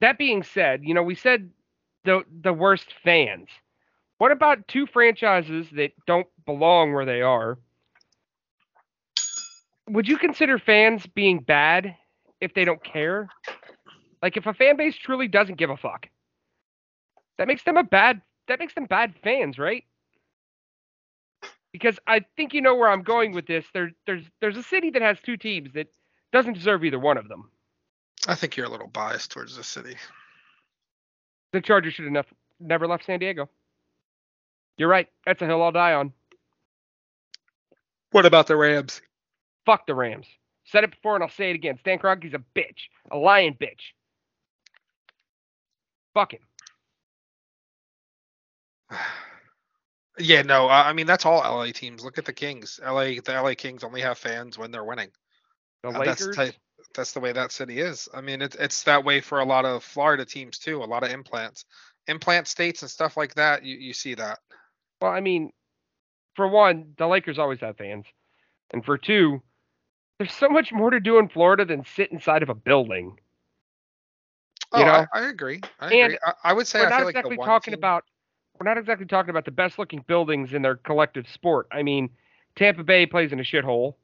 that being said, you know, we said the the worst fans. What about two franchises that don't belong where they are? Would you consider fans being bad if they don't care? Like if a fan base truly doesn't give a fuck. That makes them a bad that makes them bad fans, right? Because I think you know where I'm going with this. There there's there's a city that has two teams that doesn't deserve either one of them. I think you're a little biased towards the city. The Chargers should have nef- never left San Diego. You're right. That's a hill I'll die on. What about the Rams? Fuck the Rams. Said it before and I'll say it again. Stan Kroenke's a bitch, a lying bitch. Fuck him. Yeah, no, I mean that's all LA teams. Look at the Kings. LA, the LA Kings only have fans when they're winning. The Uh, that's Lakers. type, that's the way that city is. I mean, it's it's that way for a lot of Florida teams too. A lot of implants, implant states and stuff like that. You you see that. Well, I mean, for one, the Lakers always have fans, and for two, there's so much more to do in Florida than sit inside of a building. Oh, know? I, I agree. I And agree. I, I would say we're I not feel like exactly one talking team- about we're not exactly talking about the best looking buildings in their collective sport. I mean, Tampa Bay plays in a shithole.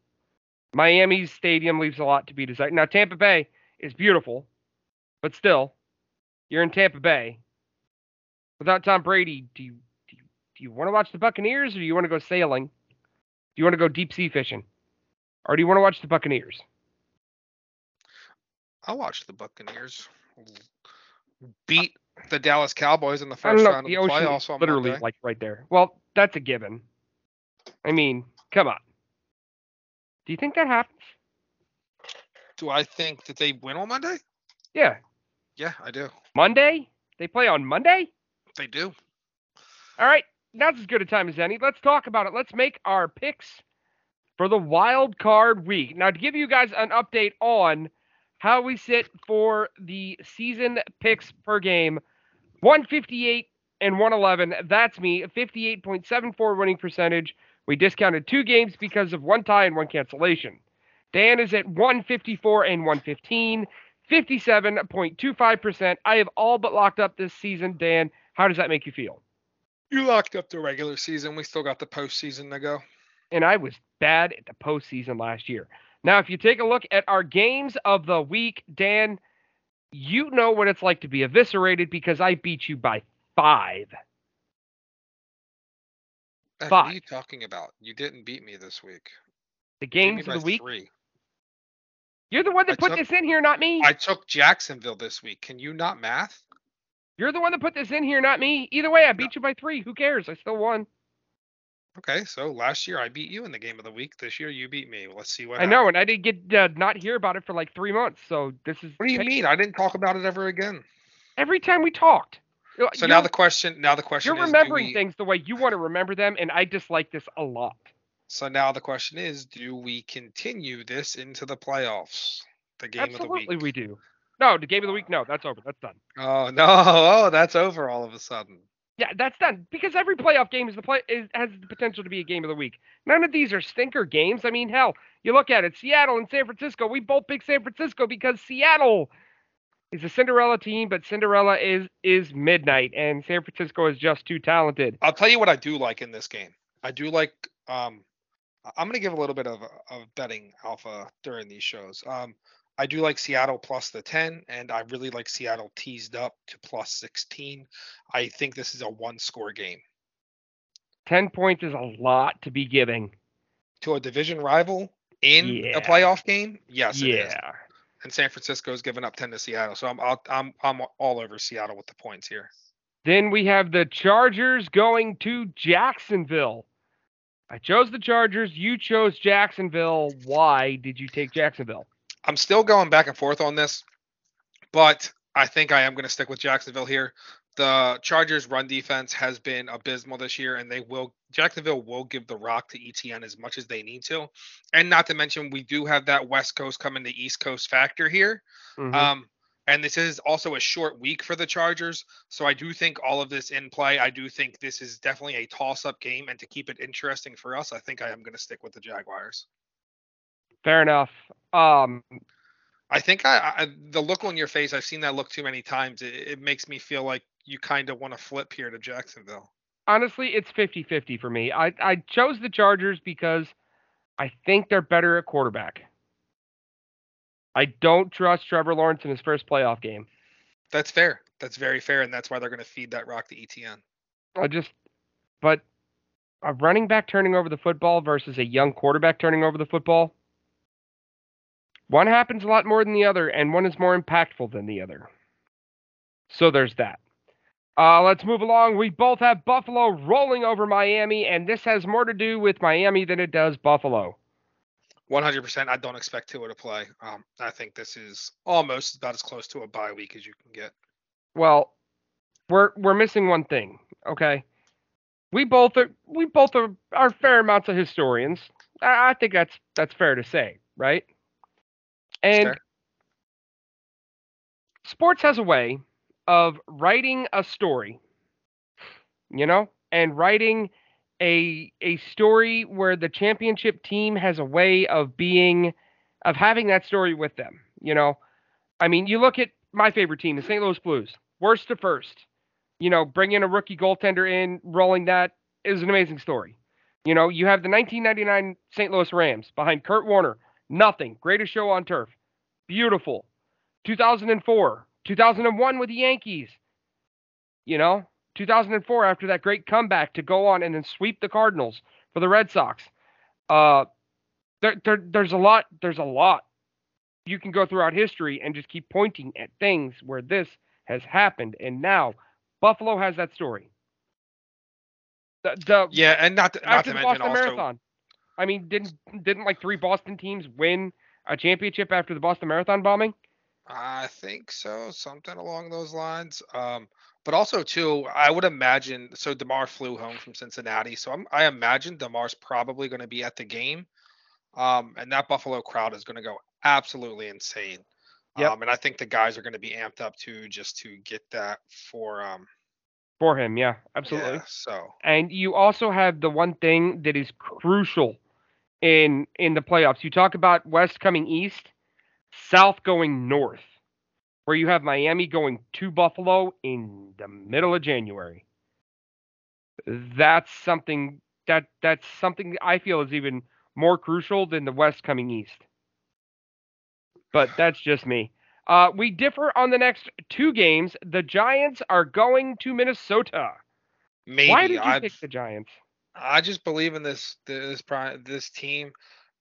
Miami's stadium leaves a lot to be desired. Now Tampa Bay is beautiful, but still, you're in Tampa Bay. Without Tom Brady, do you do you, do you want to watch the Buccaneers or do you want to go sailing? Do you want to go deep sea fishing? Or do you want to watch the Buccaneers? I watched the Buccaneers beat the Dallas Cowboys in the first know. round of The the playoffs on literally Monday. like right there. Well, that's a given. I mean, come on. Do you think that happens? Do I think that they win on Monday? Yeah. Yeah, I do. Monday? They play on Monday? They do. All right, now's as good a time as any. Let's talk about it. Let's make our picks for the wild card week. Now, to give you guys an update on how we sit for the season picks per game 158 and 111. That's me, 58.74 winning percentage. We discounted two games because of one tie and one cancellation. Dan is at 154 and 115, 57.25%. I have all but locked up this season. Dan, how does that make you feel? You locked up the regular season. We still got the postseason to go. And I was bad at the postseason last year. Now, if you take a look at our games of the week, Dan, you know what it's like to be eviscerated because I beat you by five. What Five. are you talking about? You didn't beat me this week. The You beat me games of the week. Three. You're the one that I put took- this in here, not me. I took Jacksonville this week. Can you not math? You're the one that put this in here, not me. Either way, I beat you by three. Who cares? I still won. Okay, so last year I beat you in the game of the week. This year you beat me. Let's see what. I know, and I didn't get uh, not hear about it for like three months. So this is What do you mean? I didn't talk about it ever again. every time we talked. So you're, now the question. Now the question you're is. remembering we- things the way you want to remember them, and I dislike this a lot. So now the question is, do we continue this into the playoffs? The game Absolutely, of the week. we do. No, the game of the week. No, that's over. That's done. Oh no! Oh, that's over all of a sudden. Yeah, that's done because every playoff game is the play is, has the potential to be a game of the week. None of these are stinker games. I mean, hell, you look at it, Seattle and San Francisco. We both pick San Francisco because Seattle is a Cinderella team, but Cinderella is is midnight, and San Francisco is just too talented. I'll tell you what I do like in this game. I do like. Um, I'm gonna give a little bit of of betting alpha during these shows. Um, I do like Seattle plus the 10, and I really like Seattle teased up to plus 16. I think this is a one score game Ten points is a lot to be giving. to a division rival in Yeah. a playoff game. Yes, it is. yeah. And San Francisco is giving up 10 to Seattle, so I'm I'm I'm all over Seattle with the points here. Then we have the Chargers going to Jacksonville. I chose the Chargers. You chose Jacksonville. Why did you take Jacksonville? I'm still going back and forth on this, but I think I am going to stick with Jacksonville here. The Chargers' run defense has been abysmal this year, and they will Jacksonville will give the rock to ETN as much as they need to, and not to mention we do have that West Coast coming to East Coast factor here. Mhm. Um, and this is also a short week for the Chargers, so I do think all of this in play. I do think this is definitely a toss-up game, and to keep it interesting for us, I think I am going to stick with the Jaguars. Fair enough. Um, I think I, I the look on your face. I've seen that look too many times. It, it makes me feel like you kind of want to flip here to Jacksonville. honestly, it's 50-50 for me. I, I chose the Chargers because I think they're better at quarterback. I don't trust Trevor Lawrence in his first playoff game. That's fair. That's very fair, and that's why they're going to feed that rock to ETN. I just, but a running back turning over the football versus a young quarterback turning over the football, one happens a lot more than the other, and one is more impactful than the other. So there's that. Uh, let's move along. We both have Buffalo rolling over Miami, and this has more to do with Miami than it does Buffalo. 100%. I don't expect Tua to play. Um, I think this is almost about as close to a bye week as you can get. Well, we're we're missing one thing. Okay, we both are we both are, are fair amounts of historians. I, I think that's that's fair to say, right? And fair. sports has a way of writing a story, you know, and writing a a story where the championship team has a way of being of having that story with them. You know, I mean, you look at my favorite team, the St. Louis Blues, worst to first. You know, bringing a rookie goaltender in, rolling that is an amazing story. You know, you have the 1999 St. Louis Rams behind Kurt Warner, nothing, greatest show on turf, beautiful. 2004, 2001 with the Yankees. You know, 2004 after that great comeback to go on and then sweep the Cardinals for the Red Sox. Uh, there, there, there's a lot. There's a lot you can go throughout history and just keep pointing at things where this has happened, and now Buffalo has that story. The, the Yeah, and not to, not after to the mention Boston also. Marathon. I mean, didn't didn't like three Boston teams win a championship after the Boston Marathon bombing? I think so, something along those lines. Um, But also too, I would imagine so Damar flew home from Cincinnati, so I'm, I imagine Damar's probably going to be at the game, um, and that Buffalo crowd is going to go absolutely insane. Yep. Um, and I think the guys are going to be amped up too, just to get that for um. For him, yeah, absolutely. Yeah, so And you also have the one thing that is crucial in in the playoffs. You talk about West coming east, South going north, where you have Miami going to Buffalo in the middle of January. That's something that that's something I feel is even more crucial than the West coming east. But that's just me. Uh, we differ on the next two games. The Giants are going to Minnesota. maybe Why did you I pick the Giants? I just believe in this this this team,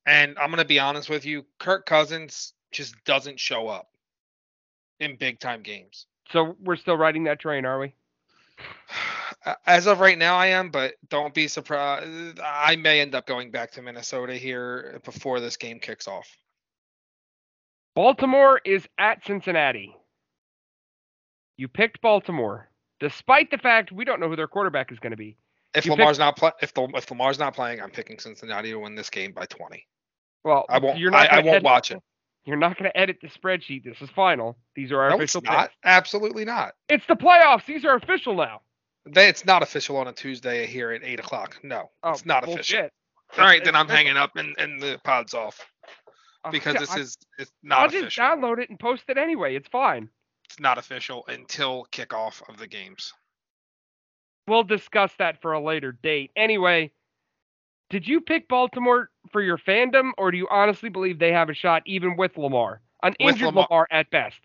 and I'm going to be honest with you. Kirk Cousins just doesn't show up in big time games. So we're still riding that train, are we? As of right now, I am, but don't be surprised. I may end up going back to Minnesota here before this game kicks off. Baltimore is at Cincinnati. You picked Baltimore, despite the fact we don't know who their quarterback is going to be. If You Lamar's not play, if the, if Lamar's not playing, I'm picking Cincinnati to win this game by 20. Well, I won't. You're I, not I gonna won't edit- watch it. You're not going to edit the spreadsheet. This is final. These are our No, it's official not. picks. Absolutely not. It's the playoffs. These are official now. They, it's not official on a Tuesday here at eight o'clock. No, Oh, it's not official. All right, It's- then I'm official. hanging up and, and the pod's off Oh, because yeah, this I- is it's not official. I'll just download it and post it anyway. It's fine. It's not official until kickoff of the games. We'll discuss that for a later date. Anyway, did you pick Baltimore for your fandom, or do you honestly believe they have a shot even with Lamar? An With injured Lamar- Lamar at best.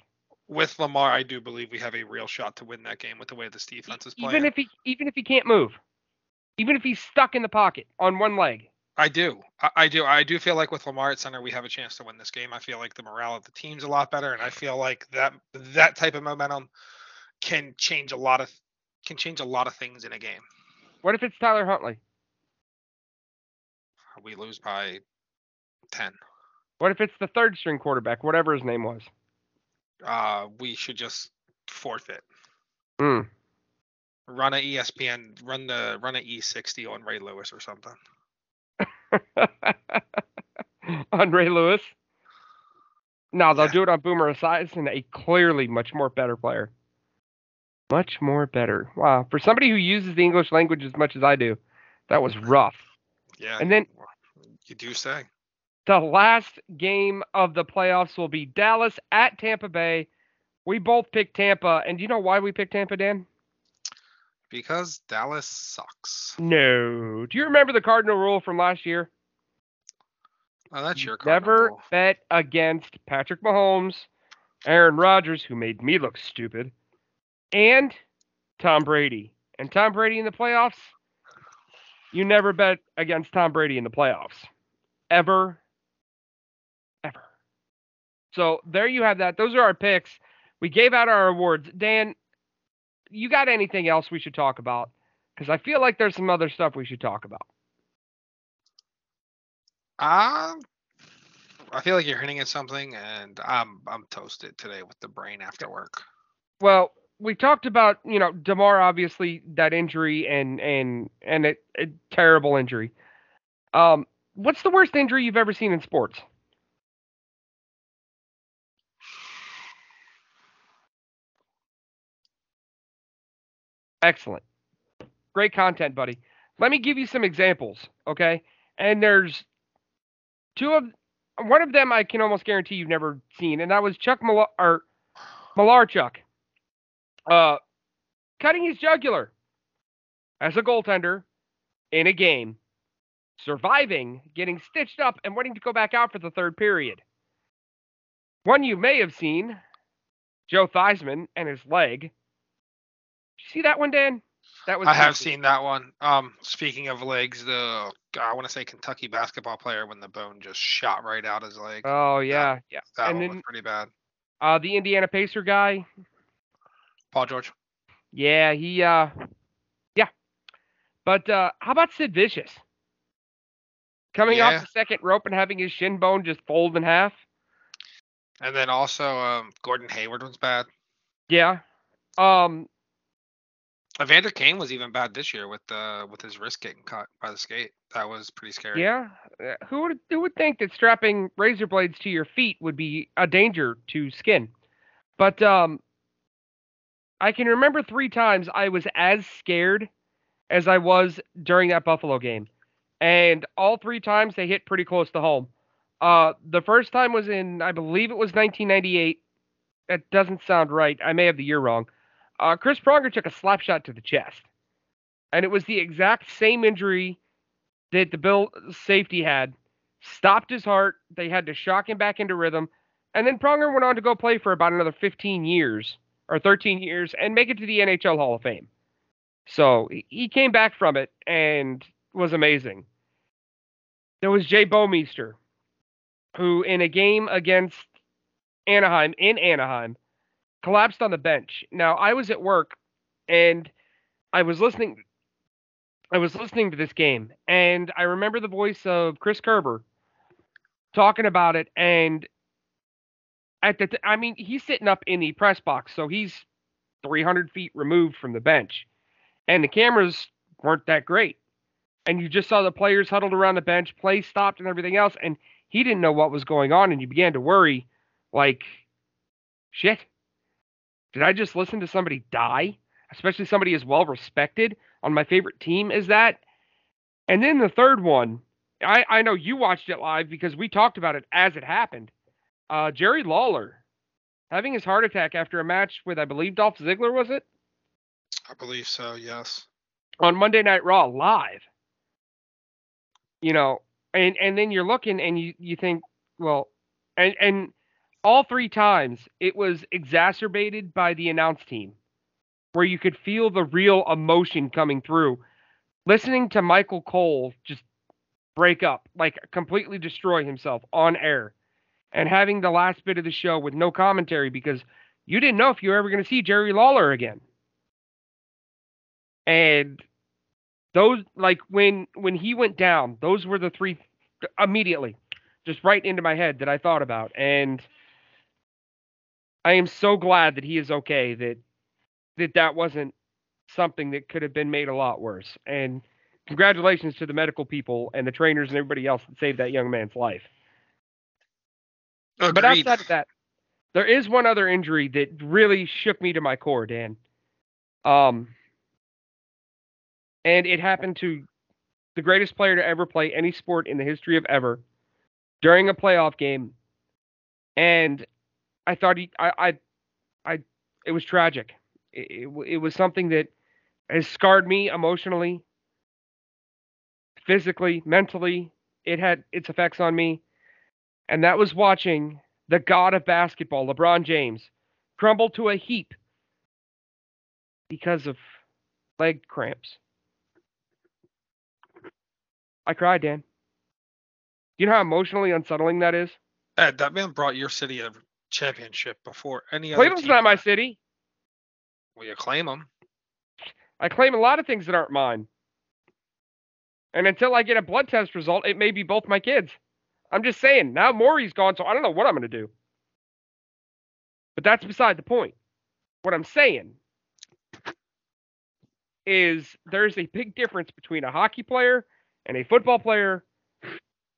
With Lamar, I do believe we have a real shot to win that game with the way this defense is playing. Even if he even if he can't move. Even if he's stuck in the pocket on one leg. I do. I, I do. I do feel like with Lamar at center, we have a chance to win this game. I feel like the morale of the team's a lot better, and I feel like that that type of momentum can change a lot of can change a lot of things in a game. What if it's Tyler Huntley? We lose by ten. What if it's the third string quarterback, whatever his name was? Uh, we should just forfeit. Mm. Run a ESPN. Run the run a E60 on Ray Lewis or something. on Ray Lewis. No, they'll Yeah. do it on Boomer Esiason, a clearly much more better player. Much more better. Wow. For somebody who uses the English language as much as I do, that was rough. Yeah. And then you do say. the last game of the playoffs will be Dallas at Tampa Bay. We both picked Tampa, and do you know why we picked Tampa, Dan? Because Dallas sucks. No. Do you remember the Cardinal rule from last year? Oh, that's your cardinal Never Cardinal. bet against Patrick Mahomes, Aaron Rodgers, who made me look stupid, and Tom Brady. And Tom Brady in the playoffs, you never bet against Tom Brady in the playoffs. Ever. Ever. So there you have that. Those are our picks. We gave out our awards. Dan, you got anything else we should talk about? Because I feel like there's some other stuff we should talk about. Um, I feel like you're hinting at something, and I'm I'm toasted today with the brain after work. Well, we talked about you know Damar obviously that injury and and and a, a terrible injury. Um, what's the worst injury you've ever seen in sports? Excellent, great content, buddy. Let me give you some examples, okay? And there's two of one of them I can almost guarantee you've never seen, and that was Chuck Mal- or Malarchuk uh, cutting his jugular as a goaltender in a game, surviving, getting stitched up, and wanting to go back out for the third period. One you may have seen, Joe Theismann and his leg. Did you see that one, Dan? That was I have seen that one. Um, speaking of legs, the I want to say Kentucky basketball player when the bone just shot right out his leg. Oh yeah, yeah. that and one then- was pretty bad. Uh, the Indiana Pacer guy. Paul George. Yeah, he. Uh, yeah. But uh, how about Sid Vicious? Coming Yeah. off the second rope and having his shin bone just fold in half. And then also um, Gordon Hayward was bad. Yeah. Um Evander Kane was even bad this year with the with his wrist getting caught by the skate. That was pretty scary. Yeah, uh, who would who would think that strapping razor blades to your feet would be a danger to skin? But um, I can remember three times I was as scared as I was during that Buffalo game, and all three times they hit pretty close to home. Uh, the first time was in I believe it was 1998. That doesn't sound right. I may have the year wrong. Uh, Chris Pronger took a slap shot to the chest, and it was the exact same injury that the Bill safety had. Stopped his heart. They had to shock him back into rhythm, and then Pronger went on to go play for about another 15 years or 13 years and make it to the NHL Hall of Fame. So he came back from it and was amazing. There was Jay Bouwmeester, who in a game against Anaheim in Anaheim collapsed on the bench. Now I was at work and I was listening I was listening to this game and I remember the voice of Chris Kerber talking about it and at the t- I mean he's sitting up in the press box so he's 300 feet removed from the bench and the cameras weren't that great and you just saw the players huddled around the bench play stopped and everything else and he didn't know what was going on and you began to worry like shit did I just listen to somebody die? Especially somebody as well respected on my favorite team as that. And then the third one, I, I know you watched it live because we talked about it as it happened. Uh, Jerry Lawler having his heart attack after a match with, I believe, Dolph Ziggler, was it? I believe so, yes. On Monday Night Raw live. You know, and and then you're looking and you you think, well, and and all three times it was exacerbated by the announce team where you could feel the real emotion coming through listening to michael cole just break up like completely destroy himself on air and having the last bit of the show with no commentary because you didn't know if you were ever going to see jerry lawler again and those like when when he went down those were the three immediately just right into my head that i thought about and I am so glad that he is okay. That that that wasn't something that could have been made a lot worse. And congratulations to the medical people and the trainers and everybody else that saved that young man's life. Agreed. But outside of that, there is one other injury that really shook me to my core, Dan. Um, and it happened to the greatest player to ever play any sport in the history of ever during a playoff game. And I thought he, I, I, I it was tragic. It, it, it was something that has scarred me emotionally, physically, mentally. It had its effects on me, and that was watching the god of basketball, LeBron James, crumble to a heap because of leg cramps. I cried, Dan. You know how emotionally unsettling that is? Ed, that man brought your city a championship before any other. Cleveland's not my city. Well, you claim them. I claim a lot of things that aren't mine. And until I get a blood test result, it may be both my kids. I'm just saying. Now Maury's gone, so I don't know what I'm going to do. But that's beside the point. What I'm saying is there's a big difference between a hockey player and a football player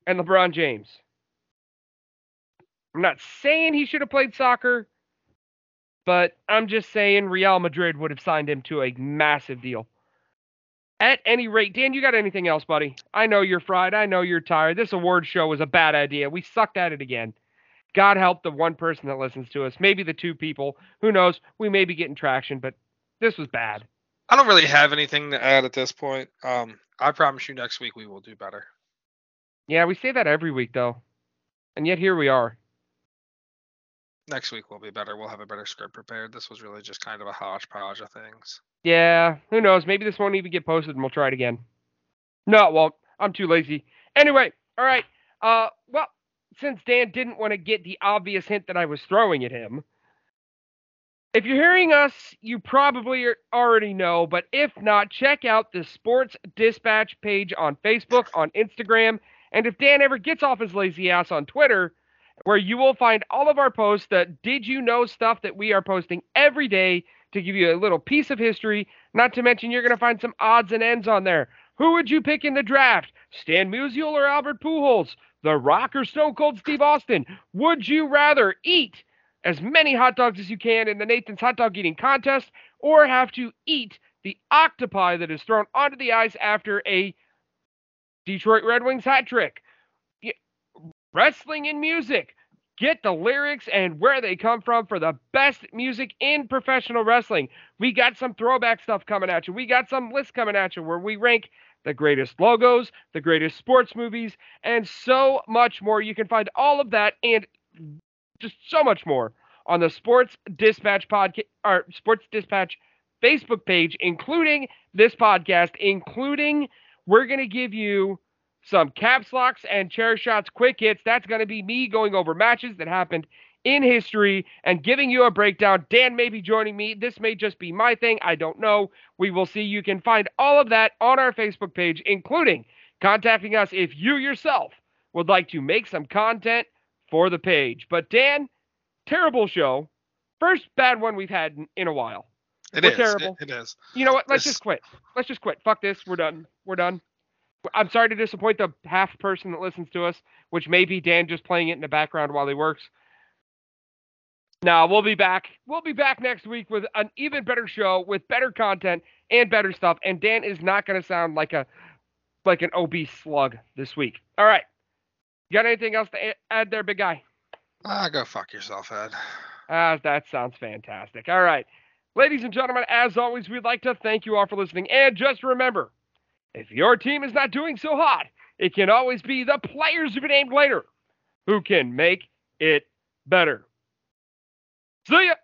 and LeBron James. I'm not saying he should have played soccer, but I'm just saying Real Madrid would have signed him to a massive deal. At any rate, Dan, you got anything else, buddy? I know you're fried. I know you're tired. This award show was a bad idea. We sucked at it again. God help the one person that listens to us. Maybe the two people. Who knows? We may be getting traction, but this was bad. I don't really have anything to add at this point. Um, I promise you next week we will do better. Yeah, we say that every week, though. And yet here we are. Next week will be better. We'll have a better script prepared. This was really just kind of a hodgepodge of things. Yeah, who knows? Maybe this won't even get posted and we'll try it again. No, won't. I'm too lazy. Anyway, all right. Uh, well, since Dan didn't want to get the obvious hint that I was throwing at him, if you're hearing us, you probably already know, but if not, check out the Sports Dispatch page on Facebook, on Instagram, and if Dan ever gets off his lazy ass on Twitter, where you will find all of our posts, that did you know stuff that we are posting every day to give you a little piece of history Not to mention, you're going to find some odds and ends on there. Who would you pick in the draft? Stan Musial or Albert Pujols? The Rock or Stone Cold Steve Austin? Would you rather eat as many hot dogs as you can in the Nathan's hot dog eating contest or have to eat the octopi that is thrown onto the ice after a Detroit Red Wings hat trick? Wrestling and music. Get the lyrics and where they come from for the best music in professional wrestling. We got some throwback stuff coming at you. We got some lists coming at you where we rank the greatest logos, the greatest sports movies, and so much more. You can find all of that and just so much more on the Sports Dispatch podcast or Sports Dispatch Facebook page, including this podcast, including we're going to give you some caps locks and chair shots quick hits. That's going to be me going over matches that happened in history and giving you a breakdown. Dan may be joining me. This may just be my thing. I don't know. We will see. You can find all of that on our Facebook page, including contacting us if you yourself would like to make some content for the page. But Dan, terrible show. First bad one we've had in, in a while. It We're is. terrible. It, it is. You know what? Let's This- just quit. Let's just quit. Fuck this. We're done. We're done. I'm sorry to disappoint the half person that listens to us, which may be Dan just playing it in the background while he works. Now we'll be back. We'll be back next week with an even better show with better content and better stuff. And Dan is not going to sound like a like an obese slug this week. All right. You got anything else to add there, big guy? Ah, go fuck yourself, Ed. Ah, that sounds fantastic. All right. Ladies and gentlemen, as always, we'd like to thank you all for listening. And just remember, if your team is not doing so hot, it can always be the players who be named later who can make it better. See ya.